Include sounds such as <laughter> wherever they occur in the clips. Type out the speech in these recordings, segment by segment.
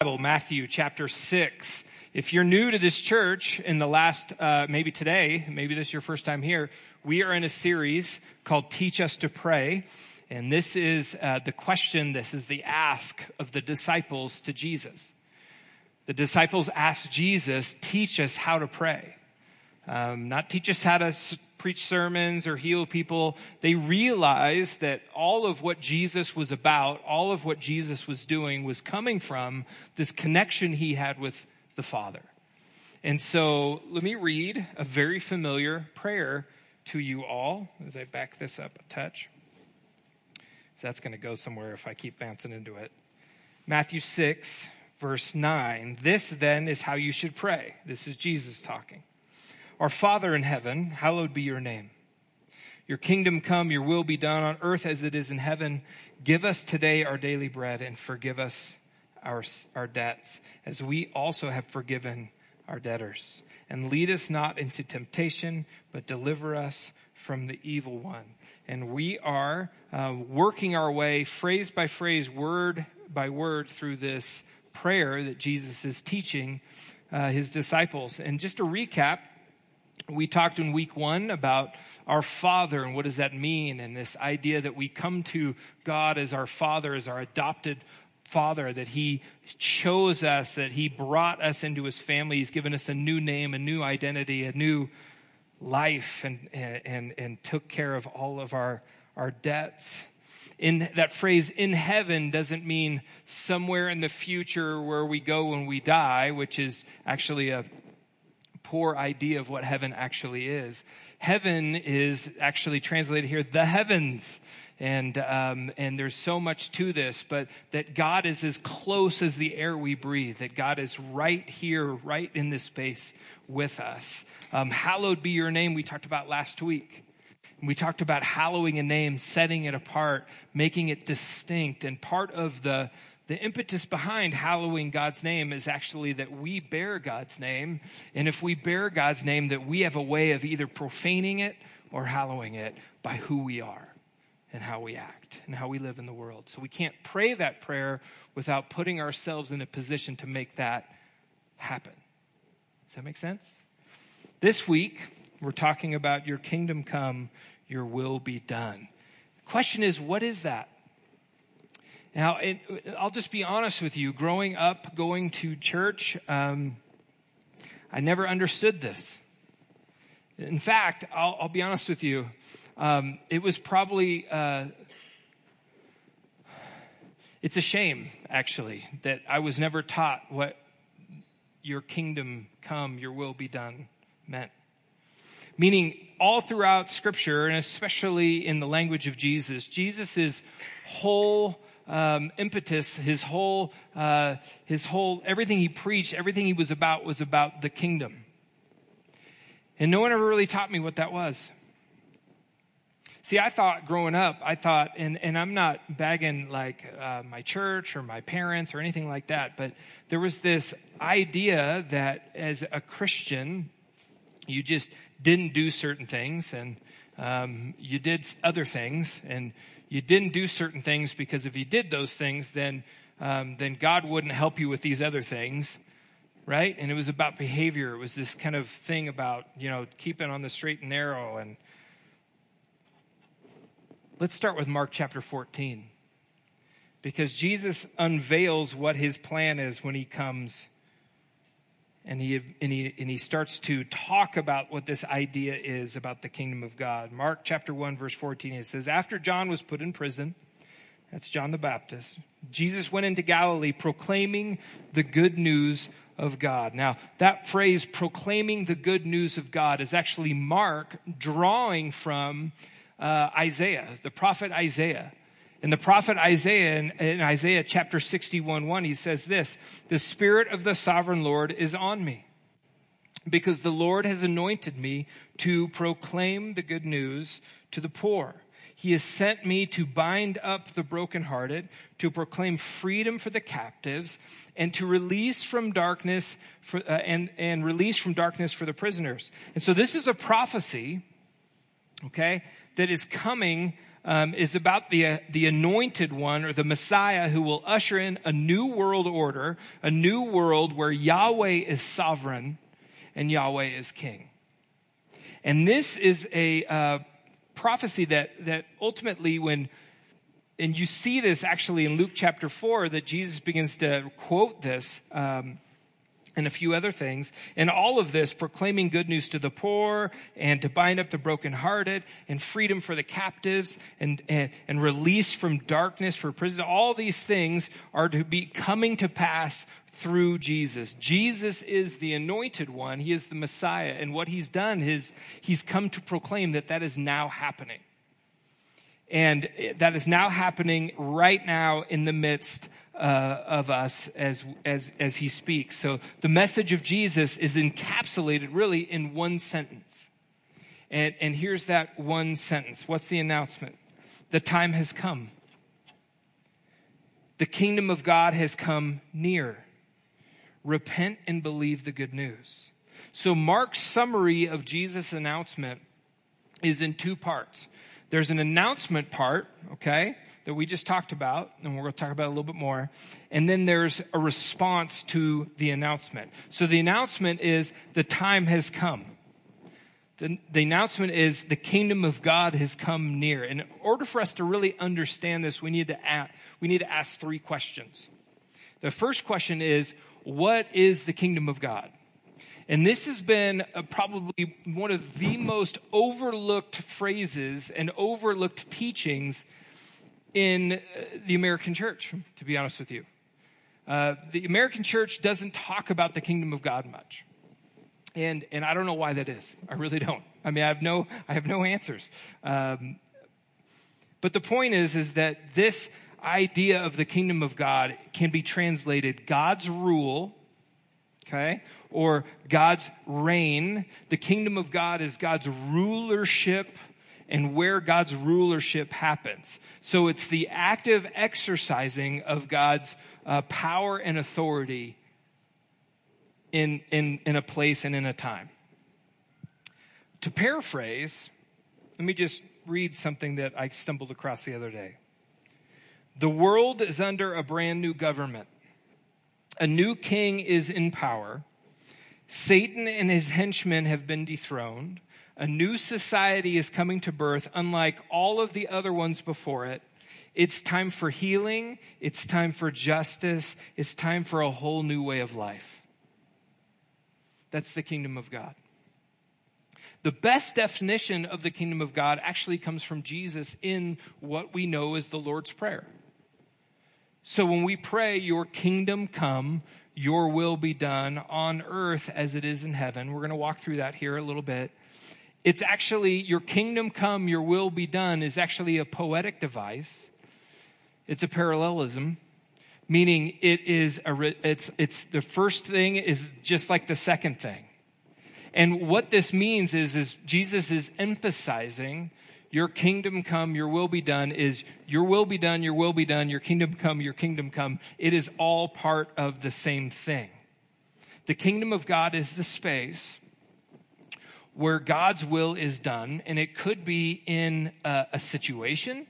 Bible, Matthew chapter 6. If you're new to this church in the last, uh, maybe today, maybe this is your first time here, we are in a series called Teach Us to Pray. And this is uh, the question, this is the ask of the disciples to Jesus. The disciples asked Jesus, teach us how to pray. Um, not teach us how to preach sermons or heal people, they realized that all of what Jesus was about, all of what Jesus was doing was coming from this connection he had with the Father. And so let me read a very familiar prayer to you all as I back this up a touch. So that's going to go somewhere if I keep bouncing into it. Matthew 6, verse 9. This then is how you should pray. This is Jesus talking. Our Father in heaven, hallowed be your name. Your kingdom come, your will be done on earth as it is in heaven. Give us today our daily bread and forgive us our, our debts as we also have forgiven our debtors. And lead us not into temptation, but deliver us from the evil one. And we are uh, working our way, phrase by phrase, word by word, through this prayer that Jesus is teaching uh, his disciples. And just to recap, we talked in week one about our father and what does that mean and this idea that we come to god as our father as our adopted father that he chose us that he brought us into his family. He's given us a new name a new identity a new life and and and took care of all of our our debts. In that phrase in heaven doesn't mean somewhere in the future where we go when we die which is actually a poor idea of what heaven actually is. Heaven is actually translated here, the heavens. And, um, and there's so much to this, but that God is as close as the air we breathe, that God is right here, right in this space with us. Um, hallowed be your name, we talked about last week. We talked about hallowing a name, setting it apart, making it distinct. And part of the, the impetus behind hallowing God's name is actually that we bear God's name. And if we bear God's name, that we have a way of either profaning it or hallowing it by who we are and how we act and how we live in the world. So we can't pray that prayer without putting ourselves in a position to make that happen. Does that make sense? This week, we're talking about your kingdom come, your will be done. The question is, what is that? Now, it, I'll just be honest with you. Growing up, going to church, um, I never understood this. In fact, I'll, I'll be honest with you. Um, it was probably, uh, it's a shame, actually, that I was never taught what your kingdom come, your will be done meant. Meaning, all throughout Scripture, and especially in the language of Jesus, Jesus' whole um, impetus, his whole, uh, his whole, everything he preached, everything he was about was about the kingdom. And no one ever really taught me what that was. See, I thought growing up, I thought, and, and I'm not bagging like uh, my church or my parents or anything like that, but there was this idea that as a Christian, you just didn't do certain things and um, you did other things and you didn't do certain things because if you did those things, then, um, then God wouldn't help you with these other things, right? And it was about behavior. It was this kind of thing about, you know, keeping on the straight and narrow. And let's start with Mark chapter 14 because Jesus unveils what his plan is when he comes and he, and, he, and he starts to talk about what this idea is about the kingdom of God. Mark chapter 1, verse 14, it says, After John was put in prison, that's John the Baptist, Jesus went into Galilee proclaiming the good news of God. Now, that phrase, proclaiming the good news of God, is actually Mark drawing from uh, Isaiah, the prophet Isaiah. In the prophet Isaiah, in, in Isaiah chapter 61 1, he says this The Spirit of the sovereign Lord is on me, because the Lord has anointed me to proclaim the good news to the poor. He has sent me to bind up the brokenhearted, to proclaim freedom for the captives, and to release from darkness for, uh, and, and release from darkness for the prisoners. And so this is a prophecy, okay, that is coming um, is about the, uh, the anointed one or the Messiah who will usher in a new world order, a new world where Yahweh is sovereign and Yahweh is king. And this is a uh, prophecy that, that ultimately, when, and you see this actually in Luke chapter 4, that Jesus begins to quote this. Um, and a few other things. And all of this proclaiming good news to the poor and to bind up the brokenhearted and freedom for the captives and, and, and release from darkness for prison. All these things are to be coming to pass through Jesus. Jesus is the anointed one. He is the Messiah. And what he's done is he's come to proclaim that that is now happening. And that is now happening right now in the midst uh, of us as, as, as he speaks. So the message of Jesus is encapsulated really in one sentence. And, and here's that one sentence. What's the announcement? The time has come. The kingdom of God has come near. Repent and believe the good news. So Mark's summary of Jesus' announcement is in two parts. There's an announcement part, okay? That we just talked about, and we're going to talk about a little bit more. And then there's a response to the announcement. So the announcement is the time has come. The, the announcement is the kingdom of God has come near. And in order for us to really understand this, we need to ask, we need to ask three questions. The first question is, what is the kingdom of God? And this has been probably one of the most overlooked phrases and overlooked teachings in uh, the American church, to be honest with you. Uh, the American church doesn't talk about the kingdom of God much. And, and I don't know why that is. I really don't. I mean, I have no, I have no answers. Um, but the point is, is that this idea of the kingdom of God can be translated God's rule, okay, or God's reign. The kingdom of God is God's rulership and where God's rulership happens. So it's the active exercising of God's uh, power and authority in, in, in a place and in a time. To paraphrase, let me just read something that I stumbled across the other day. The world is under a brand new government. A new king is in power. Satan and his henchmen have been dethroned. A new society is coming to birth, unlike all of the other ones before it. It's time for healing. It's time for justice. It's time for a whole new way of life. That's the kingdom of God. The best definition of the kingdom of God actually comes from Jesus in what we know as the Lord's Prayer. So when we pray, Your kingdom come, Your will be done on earth as it is in heaven, we're going to walk through that here a little bit. It's actually, your kingdom come, your will be done, is actually a poetic device. It's a parallelism, meaning it is a, it's, it's the first thing is just like the second thing. And what this means is, is Jesus is emphasizing your kingdom come, your will be done is your will be done, your will be done, your kingdom come, your kingdom come. It is all part of the same thing. The kingdom of God is the space where God's will is done, and it could be in a, a situation.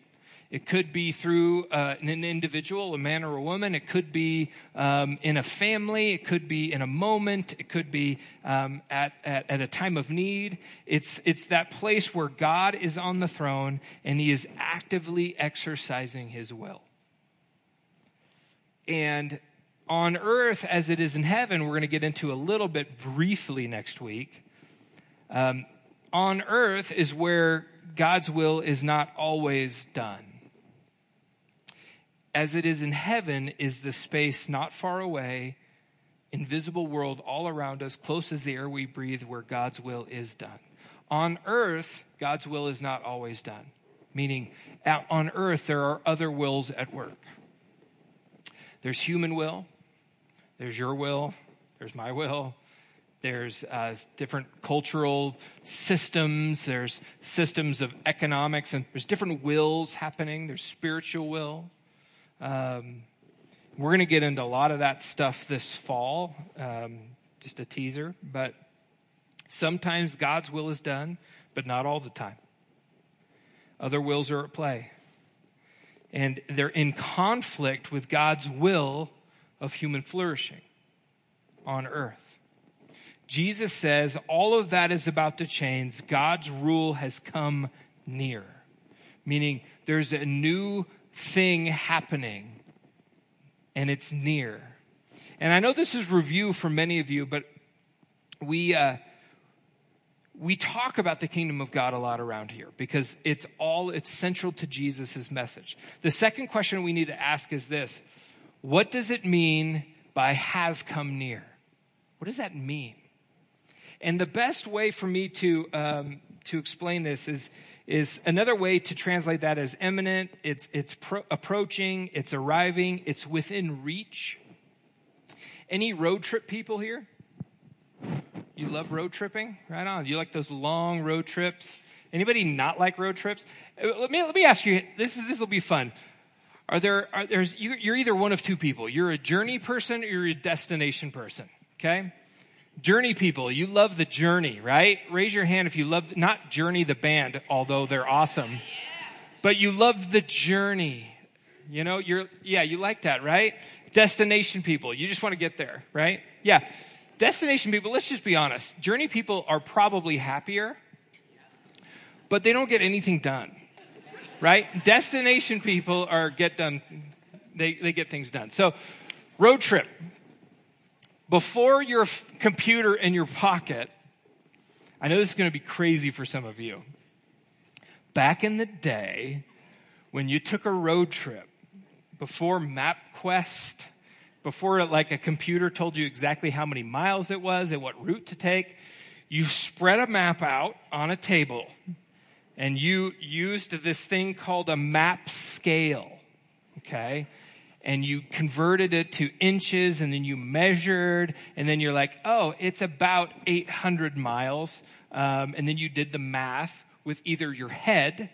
It could be through uh, an individual, a man or a woman. It could be um, in a family. It could be in a moment. It could be um, at, at, at a time of need. It's, it's that place where God is on the throne and he is actively exercising his will. And on earth, as it is in heaven, we're going to get into a little bit briefly next week. Um, on earth is where God's will is not always done. As it is in heaven is the space not far away, invisible world all around us, close as the air we breathe, where God's will is done. On earth, God's will is not always done, meaning on earth there are other wills at work. There's human will, there's your will, there's my will, there's uh, different cultural systems. There's systems of economics, and there's different wills happening. There's spiritual will. Um, we're going to get into a lot of that stuff this fall. Um, just a teaser, but sometimes God's will is done, but not all the time. other wills are at play. And they're in conflict with God's will of human flourishing on earth. Jesus says all of that is about to change. God's rule has come near, meaning there's a new thing happening and it's near. And I know this is review for many of you, but we, uh, we talk about the kingdom of God a lot around here because it's all, it's central to Jesus' message. The second question we need to ask is this What does it mean by has come near? What does that mean? And the best way for me to, um, to explain this is, is another way to translate that as imminent, it's, it's pro- approaching, it's arriving, it's within reach. Any road trip people here? You love road tripping? Right on. You like those long road trips? Anybody not like road trips? Uh, let me, let me ask you, this, is, this will be fun. Are there, are, there's, you're either one of two people. You're a journey person or you're a destination person. Okay? Journey people, you love the journey, right? Raise your hand if you love, not Journey the band, although they're awesome, but you love the journey. You know, you're, yeah, you like that, right? Destination people, you just want to get there, right? Yeah. Destination people, let's just be honest. Journey people are probably happier, but they don't get anything done, right? Destination people are get done, they, they get things done. So, road trip, before your f- computer in your pocket, I know this is going to be crazy for some of you. Back in the day, when you took a road trip, before MapQuest, before like a computer told you exactly how many miles it was and what route to take, you spread a map out on a table and you used this thing called a map scale. Okay? And you converted it to inches and then you measured and then you're like, oh, it's about 800 miles. Um, and then you did the math with either your head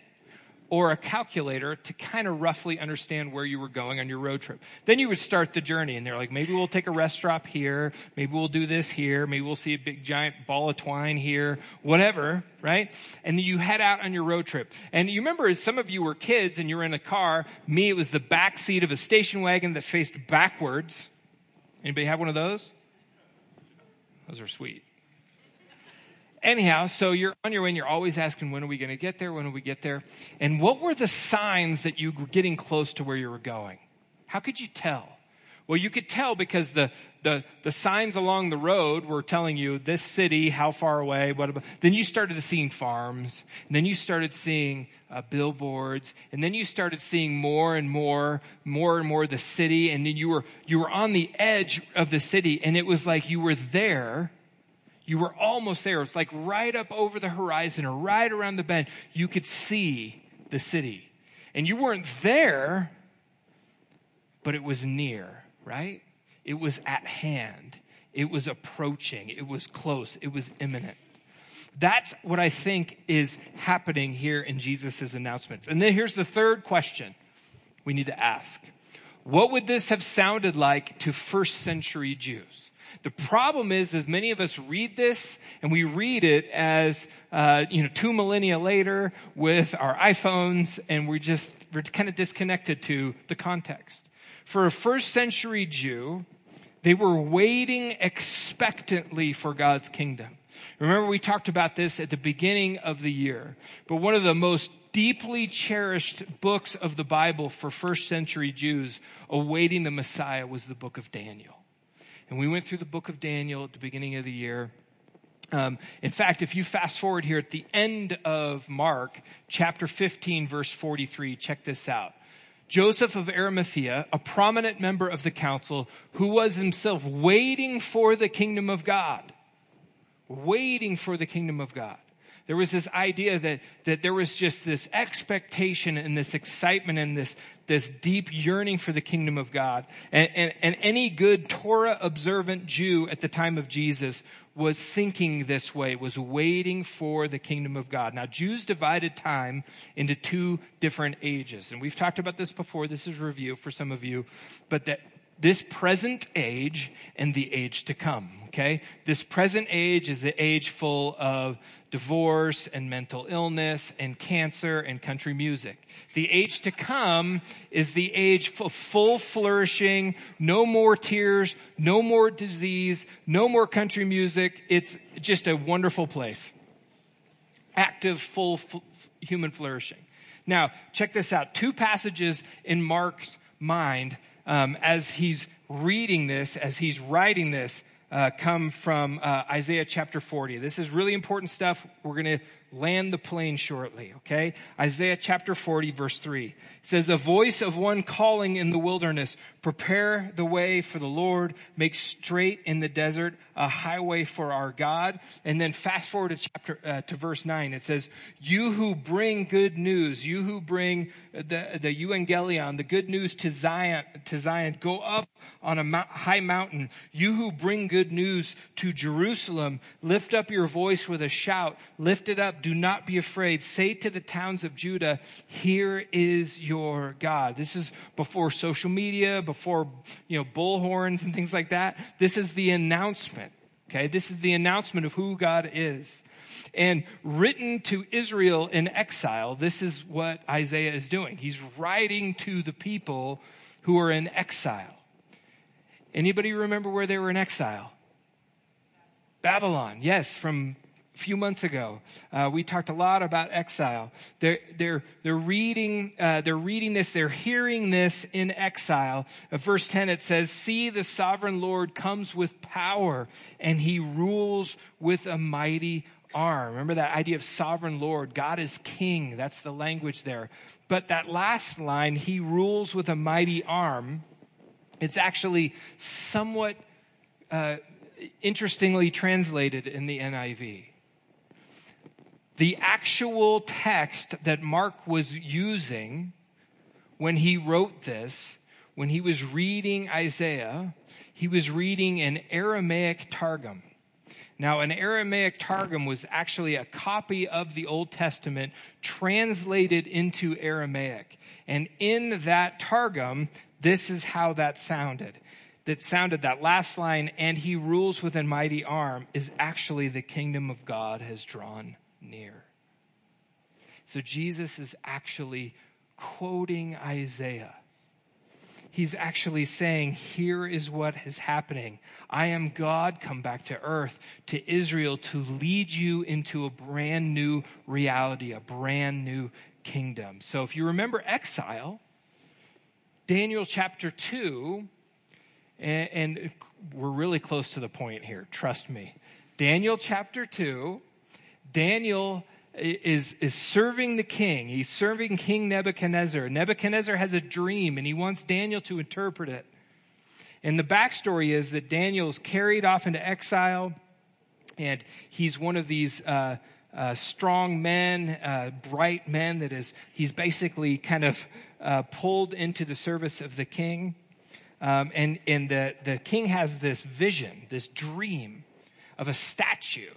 or a calculator to kind of roughly understand where you were going on your road trip. Then you would start the journey, and they're like, maybe we'll take a rest stop here, maybe we'll do this here, maybe we'll see a big giant ball of twine here, whatever, right? And you head out on your road trip. And you remember, some of you were kids and you were in a car. Me, it was the back seat of a station wagon that faced backwards. Anybody have one of those? Those are sweet anyhow, so you're on your way and you're always asking, when are we going to get there? When will we get there? And what were the signs that you were getting close to where you were going? How could you tell? Well, you could tell because the, the, the signs along the road were telling you this city, how far away, what about. Then you started seeing farms, and then you started seeing uh, billboards, and then you started seeing more and more, more and more the city, and then you were, you were on the edge of the city, and it was like you were there, you were almost there. It's like right up over the horizon or right around the bend. You could see the city. And you weren't there, but it was near, right? It was at hand. It was approaching. It was close. It was imminent. That's what I think is happening here in Jesus' announcements. And then here's the third question we need to ask What would this have sounded like to first century Jews? The problem is, as many of us read this and we read it as, uh, you know, two millennia later with our iPhones and we're just, we're kind of disconnected to the context. For a first century Jew, they were waiting expectantly for God's kingdom. Remember, we talked about this at the beginning of the year. But one of the most deeply cherished books of the Bible for first century Jews awaiting the Messiah was the book of Daniel. And we went through the book of Daniel at the beginning of the year. Um, in fact, if you fast forward here at the end of Mark, chapter 15, verse 43, check this out. Joseph of Arimathea, a prominent member of the council, who was himself waiting for the kingdom of God, waiting for the kingdom of God. There was this idea that, that there was just this expectation and this excitement and this, this deep yearning for the kingdom of God. And, and, and any good Torah observant Jew at the time of Jesus was thinking this way, was waiting for the kingdom of God. Now, Jews divided time into two different ages. And we've talked about this before. This is review for some of you. But that this present age and the age to come. Okay? This present age is the age full of divorce and mental illness and cancer and country music. The age to come is the age of full flourishing, no more tears, no more disease, no more country music. It's just a wonderful place. Active, full f- human flourishing. Now, check this out. Two passages in Mark's mind um, as he's reading this, as he's writing this, uh, come from uh, Isaiah chapter 40. This is really important stuff. We're going to land the plane shortly, okay? Isaiah chapter 40, verse 3. It says, A voice of one calling in the wilderness, prepare the way for the Lord, make straight in the desert a highway for our God. And then fast forward to chapter, uh, to verse 9. It says, You who bring good news, you who bring the, the evangelion, the good news to Zion, to Zion, go up on a high mountain. You who bring good news to Jerusalem, lift up your voice with a shout, lift it up do not be afraid. Say to the towns of Judah, here is your God. This is before social media, before, you know, bullhorns and things like that. This is the announcement. Okay. This is the announcement of who God is. And written to Israel in exile, this is what Isaiah is doing. He's writing to the people who are in exile. Anybody remember where they were in exile? Babylon, yes, from few months ago. Uh, we talked a lot about exile. They're, they're, they're, reading, uh, they're reading this, they're hearing this in exile. Uh, verse 10, it says, See, the sovereign Lord comes with power, and he rules with a mighty arm. Remember that idea of sovereign Lord? God is king. That's the language there. But that last line, he rules with a mighty arm, it's actually somewhat uh, interestingly translated in the NIV the actual text that Mark was using when he wrote this, when he was reading Isaiah, he was reading an Aramaic Targum. Now, an Aramaic Targum was actually a copy of the Old Testament translated into Aramaic. And in that Targum, this is how that sounded. That sounded that last line, and he rules with a mighty arm, is actually the kingdom of God has drawn near. So Jesus is actually quoting Isaiah. He's actually saying, Here is what is happening. I am God, come back to earth, to Israel, to lead you into a brand new reality, a brand new kingdom. So if you remember exile, Daniel chapter 2, and, and we're really close to the point here, trust me. Daniel chapter 2 Daniel is, is serving the king. He's serving King Nebuchadnezzar. Nebuchadnezzar has a dream and he wants Daniel to interpret it. And the backstory is that Daniel is carried off into exile and he's one of these uh, uh, strong men, uh, bright men that is, he's basically kind of uh, pulled into the service of the king. Um, and and the, the king has this vision, this dream of a statue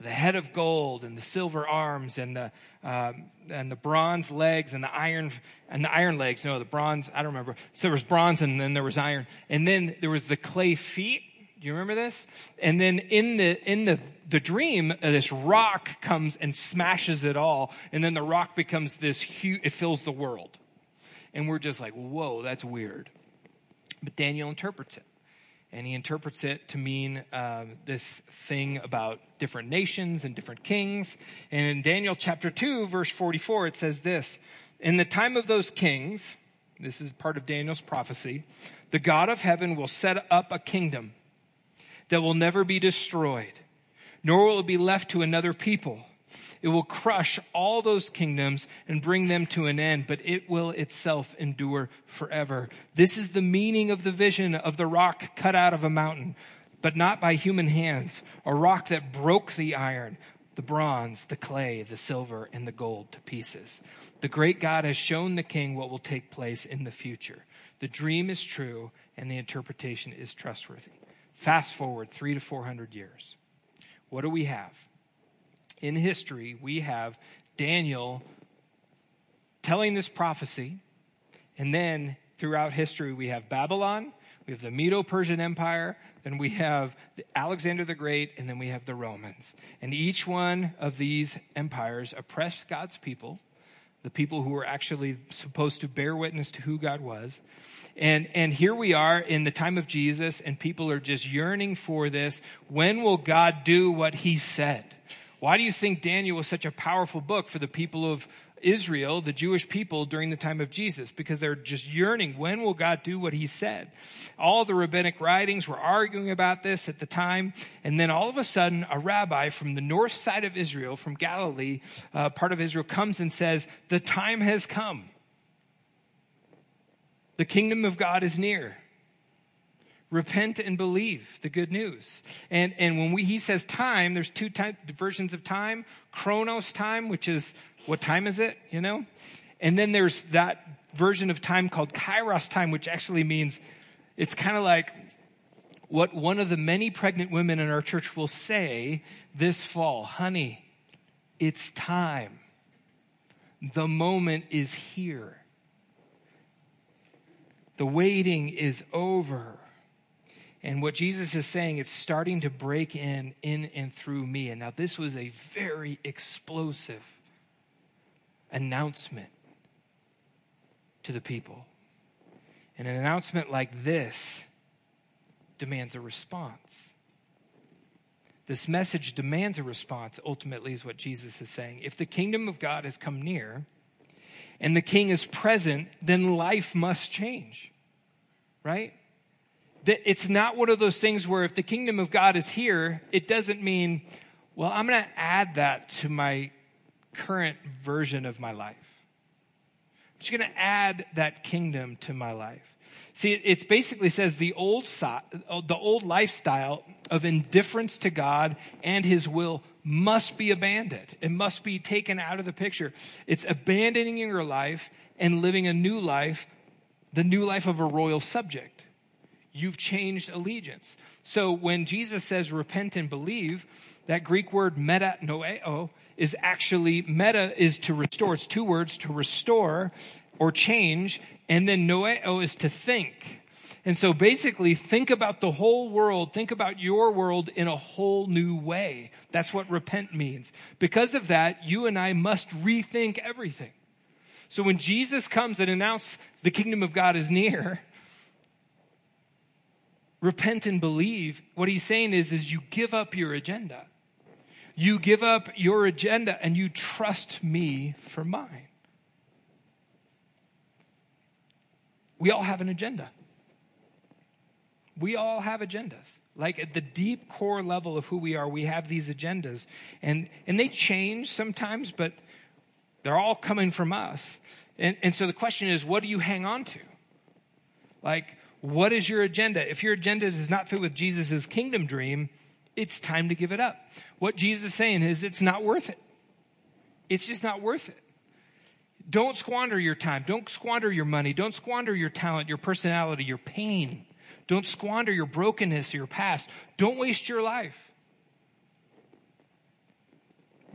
the head of gold and the silver arms and the um, and the bronze legs and the iron and the iron legs. No, the bronze. I don't remember. So there was bronze and then there was iron, and then there was the clay feet. Do you remember this? And then in the in the the dream, uh, this rock comes and smashes it all, and then the rock becomes this huge. It fills the world, and we're just like, whoa, that's weird. But Daniel interprets it and he interprets it to mean um, this thing about different nations and different kings. And in Daniel chapter 2, verse 44, it says this In the time of those kings, this is part of Daniel's prophecy, the God of heaven will set up a kingdom that will never be destroyed, nor will it be left to another people. It will crush all those kingdoms and bring them to an end, but it will itself endure forever. This is the meaning of the vision of the rock cut out of a mountain, but not by human hands, a rock that broke the iron, the bronze, the clay, the silver, and the gold to pieces. The great God has shown the king what will take place in the future. The dream is true and the interpretation is trustworthy. Fast forward three to four hundred years. What do we have? In history, we have Daniel telling this prophecy, and then throughout history, we have Babylon, We have the Medo Persian Empire, then we have Alexander the Great, and then we have the Romans. And each one of these empires oppressed God's people, the people who were actually supposed to bear witness to who God was. And, and here we are in the time of Jesus, and people are just yearning for this. When will God do what he said? Why do you think Daniel was such a powerful book for the people of Israel, the Jewish people, during the time of Jesus? Because they're just yearning. When will God do what he said? All the rabbinic writings were arguing about this at the time. And then all of a sudden, a rabbi from the north side of Israel, from Galilee, uh, part of Israel, comes and says, The time has come. The kingdom of God is near repent and believe the good news. And, and when we, he says time, there's two versions of time. Chronos time, which is, what time is it, you know? And then there's that version of time called kairos time, which actually means it's kind of like what one of the many pregnant women in our church will say this fall honey, it's time. The moment is here. The waiting is over. And what Jesus is saying, it's starting to break in, in and through me. And now this was a very explosive announcement to the people. And an announcement like this demands a response. This message demands a response, ultimately, is what Jesus is saying. If the kingdom of God has come near and the king is present, then life must change, right? That it's not one of those things where if the kingdom of God is here, it doesn't mean, well, I'm going to add that to my current version of my life. I'm just going to add that kingdom to my life. See, it basically says the old, the old lifestyle of indifference to God and his will must be abandoned. It must be taken out of the picture. It's abandoning your life and living a new life, the new life of a royal subject you've changed allegiance. So when Jesus says repent and believe, that Greek word meta noeo is actually meta is to restore. It's two words to restore or change, and then noeo is to think. And so basically, think about the whole world, think about your world in a whole new way. That's what repent means. Because of that, you and I must rethink everything. So when Jesus comes and announces the kingdom of God is near, repent and believe, what he's saying is, is you give up your agenda. You give up your agenda and you trust me for mine. We all have an agenda. We all have agendas. Like at the deep core level of who we are, we have these agendas. And, and they change sometimes, but they're all coming from us. And, and so the question is, what do you hang on to? Like, what is your agenda? If your agenda does not fit with Jesus' kingdom dream, it's time to give it up. What Jesus is saying is it's not worth it. It's just not worth it. Don't squander your time. Don't squander your money. Don't squander your talent, your personality, your pain. Don't squander your brokenness, your past. Don't waste your life.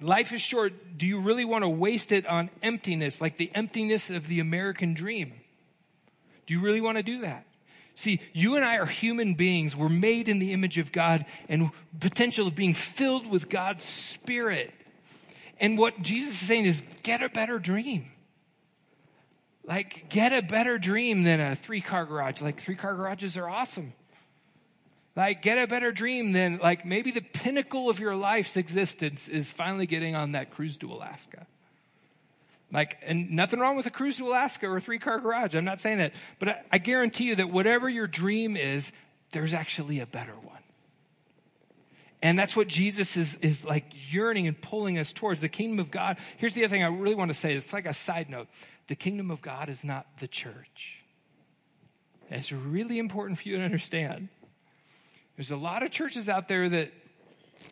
Life is short. Do you really want to waste it on emptiness, like the emptiness of the American dream? Do you really want to do that? See, you and I are human beings. We're made in the image of God and potential of being filled with God's Spirit. And what Jesus is saying is get a better dream. Like, get a better dream than a three car garage. Like, three car garages are awesome. Like, get a better dream than, like, maybe the pinnacle of your life's existence is finally getting on that cruise to Alaska. Like, and nothing wrong with a cruise to Alaska or a three car garage. I'm not saying that. But I, I guarantee you that whatever your dream is, there's actually a better one. And that's what Jesus is, is like yearning and pulling us towards the kingdom of God. Here's the other thing I really want to say. It's like a side note. The kingdom of God is not the church. It's really important for you to understand. There's a lot of churches out there that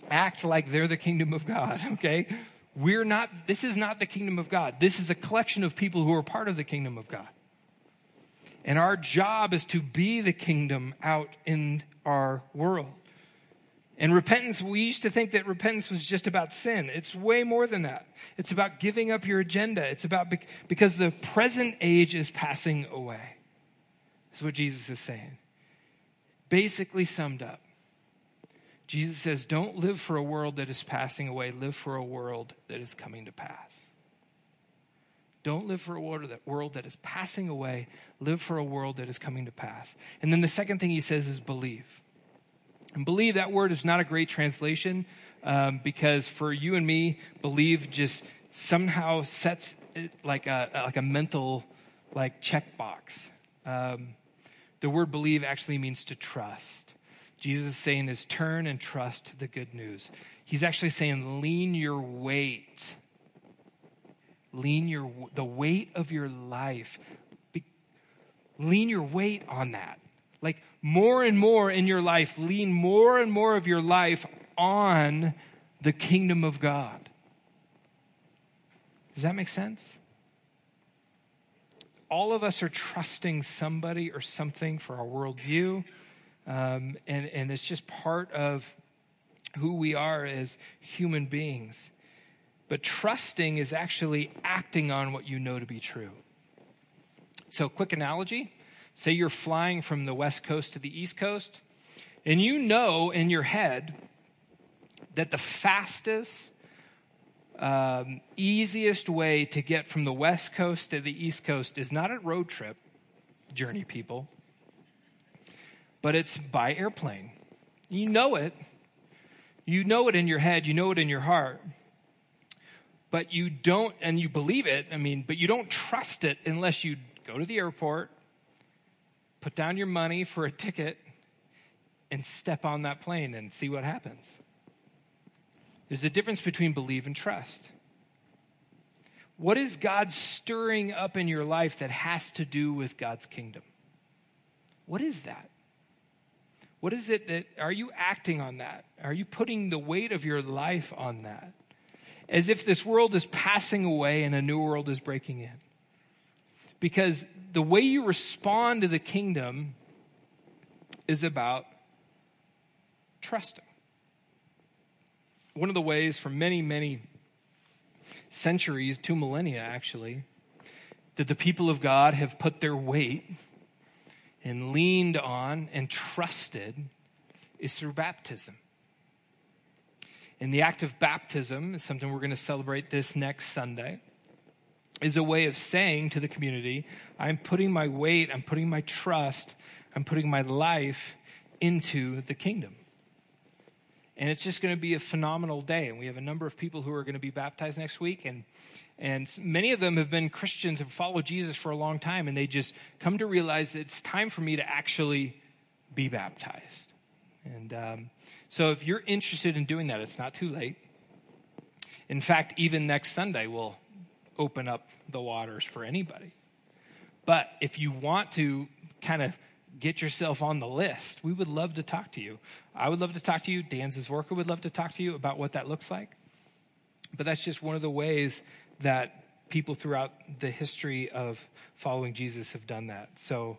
act like they're the kingdom of God, <laughs> okay? We're not, this is not the kingdom of God. This is a collection of people who are part of the kingdom of God. And our job is to be the kingdom out in our world. And repentance, we used to think that repentance was just about sin. It's way more than that. It's about giving up your agenda. It's about because the present age is passing away. Is what Jesus is saying. basically summed up. Jesus says, Don't live for a world that is passing away, live for a world that is coming to pass. Don't live for a world that, world that is passing away, live for a world that is coming to pass. And then the second thing he says is believe. And believe, that word is not a great translation um, because for you and me, believe just somehow sets it like a, like a mental like checkbox. Um, the word believe actually means to trust. Jesus is saying is turn and trust the good news. He's actually saying lean your weight. Lean your the weight of your life. Be, lean your weight on that. Like more and more in your life, lean more and more of your life on the kingdom of God. Does that make sense? all of us are trusting somebody or something for our worldview. Um, and, and it's just part of who we are as human beings. But trusting is actually acting on what you know to be true. So, quick analogy say you're flying from the West Coast to the East Coast, and you know in your head that the fastest um, easiest way to get from the West Coast to the East Coast is not a road trip, journey people, but it's by airplane. You know it. You know it in your head, you know it in your heart. But you don't, and you believe it, I mean, but you don't trust it unless you go to the airport, put down your money for a ticket, and step on that plane and see what happens. There's a difference between believe and trust. What is God stirring up in your life that has to do with God's kingdom? What is that? What is it that, are you acting on that? Are you putting the weight of your life on that? As if this world is passing away and a new world is breaking in. Because the way you respond to the kingdom is about trusting one of the ways for many, many centuries, two millennia actually, that the people of God have put their weight and leaned on and trusted is through baptism. And the act of baptism is something we're going to celebrate this next Sunday. Is a way of saying to the community, I'm putting my weight, I'm putting my trust, I'm putting my life into the kingdom. And it's just going to be a phenomenal day. And we have a number of people who are going to be baptized next week. And, and many of them have been Christians and followed Jesus for a long time. And they just come to realize that it's time for me to actually be baptized. And um, so if you're interested in doing that, it's not too late. In fact, even next Sunday, we'll open up the waters for anybody. But if you want to kind of get yourself on the list. We would love to talk to you. I would love to talk to you. Dan Zazorka would love to talk to you about what that looks like. But that's just one of the ways that people throughout the history of following Jesus have done that. So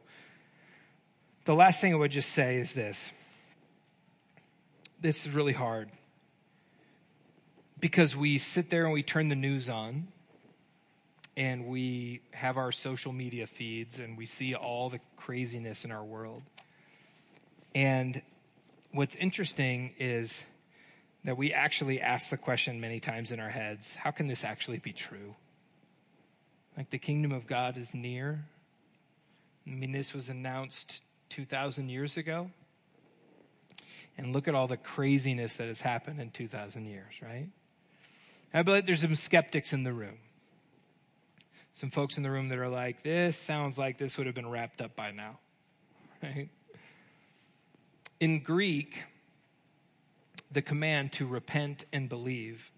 the last thing I would just say is this. This is really hard because we sit there and we turn the news on and we have our social media feeds and we see all the craziness in our world. And what's interesting is that we actually ask the question many times in our heads how can this actually be true? Like the kingdom of God is near. I mean, this was announced 2,000 years ago. And look at all the craziness that has happened in 2,000 years, right? I believe there's some skeptics in the room some folks in the room that are like, this sounds like this would have been wrapped up by now. <laughs> Right? In Greek, the command to repent and believe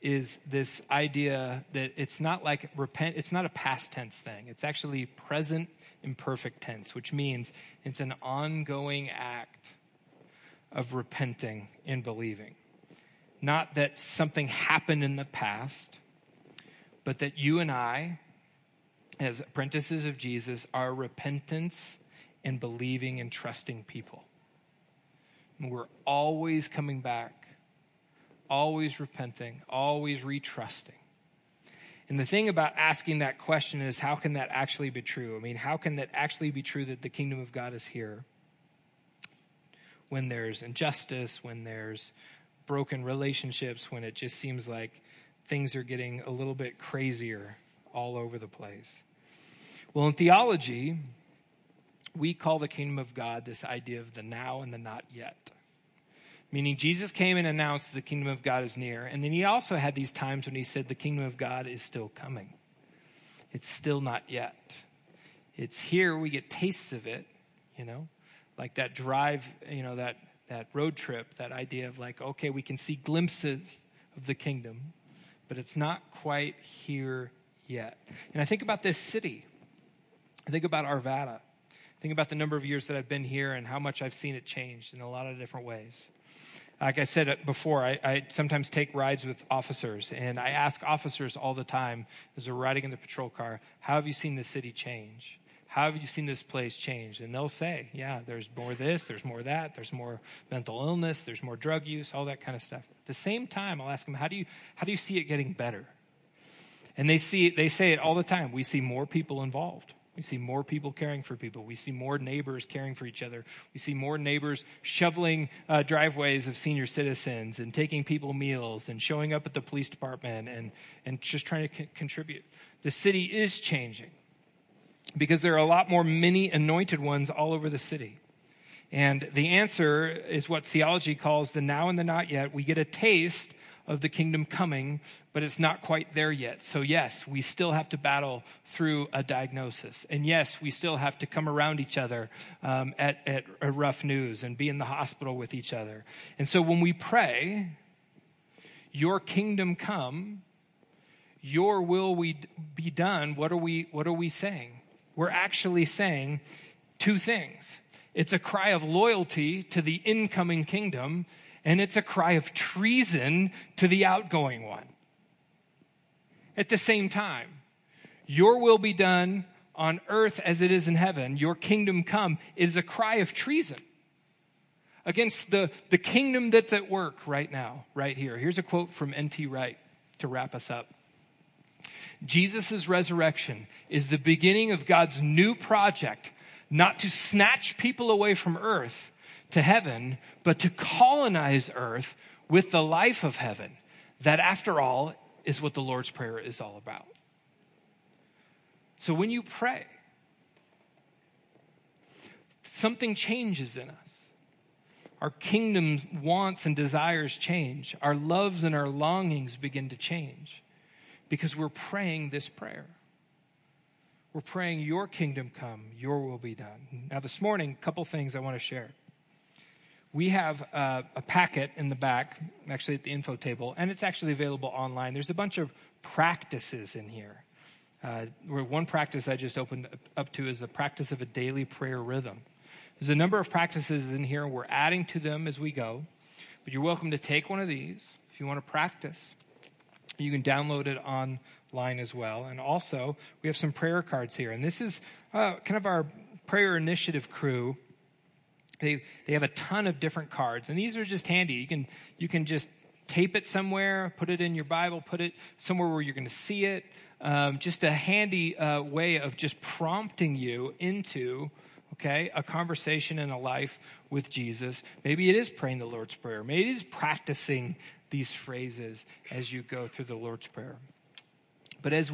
is this idea that it's not like repent, it's not a past tense thing. It's actually present imperfect tense, which means it's an ongoing act of repenting and believing. Not that something happened in the past, but that you and I, as apprentices of Jesus, are repentance and believing and trusting people. And we're always coming back, always repenting, always retrusting. And the thing about asking that question is how can that actually be true? I mean, how can that actually be true that the kingdom of God is here? when there's injustice, when there's broken relationships, when it just seems like things are getting a little bit crazier all over the place. Well, in theology, we call the kingdom of God this idea of the now and the not yet. Meaning, Jesus came and announced the kingdom of God is near. And then he also had these times when he said the kingdom of God is still coming. It's still not yet. It's here, we get tastes of it, you know, like that drive, you know, that, that road trip, that idea of like, okay, we can see glimpses of the kingdom, but it's not quite here yet. And I think about this city. I think about Arvada. Think about the number of years that I've been here and how much I've seen it change in a lot of different ways. Like I said uh, before, I, I, sometimes take rides with officers, and I ask officers all the time as they're riding in the patrol car, How have you seen the city change? How have you seen this place change? And they'll say, Yeah, there's more this, there's more that, there's more mental illness, there's more drug use, all that kind of stuff. At the same time, I'll ask them, How do you, how do you see it getting better? And they, see, they say it all the time. We see more people involved. We see more people caring for people. We see more neighbors caring for each other. We see more neighbors shoveling uh, driveways of senior citizens and taking people meals and showing up at the police department and, and just trying to c- contribute. The city is changing because there are a lot more many anointed ones all over the city. And the answer is what theology calls the now and the not yet. We get a taste of the kingdom coming, but it's not quite there yet. So, yes, we still have to battle through a diagnosis. And yes, we still have to come around each other um, at, at rough news and be in the hospital with each other. And so, when we pray, Your kingdom come, Your will we be done, what are we, what are we saying? We're actually saying two things. It's a cry of loyalty to the incoming kingdom and it's a cry of treason to the outgoing one. At the same time, your will be done on earth as it is in heaven, your kingdom come, is a cry of treason against the, the kingdom that's at work right now, right here. Here's a quote from N.T. Wright to wrap us up. Jesus' resurrection is the beginning of God's new project, not to snatch people away from earth, to heaven, but to colonize earth with the life of heaven. That, after all, is what the Lord's Prayer is all about. So when you pray, something changes in us. Our kingdom wants and desires change. Our loves and our longings begin to change because we're praying this prayer. We're praying, Your kingdom come, Your will be done. Now, this morning, a couple things I want to share we have uh, a packet in the back, actually at the info table, and it's actually available online. There's a bunch of practices in here. Uh, where one practice I just opened up to is the practice of a daily prayer rhythm. There's a number of practices in here. We're adding to them as we go, but you're welcome to take one of these if you want to practice. You can download it online as well. And also, we have some prayer cards here. And this is uh, kind of our prayer initiative crew they, they have a ton of different cards, and these are just handy. You can, you can just tape it somewhere, put it in your Bible, put it somewhere where you're going to see it. Um, just a handy uh, way of just prompting you into okay a conversation and a life with jesus maybe it is praying the lord's prayer maybe it is practicing these phrases as you go through the lord's prayer but as we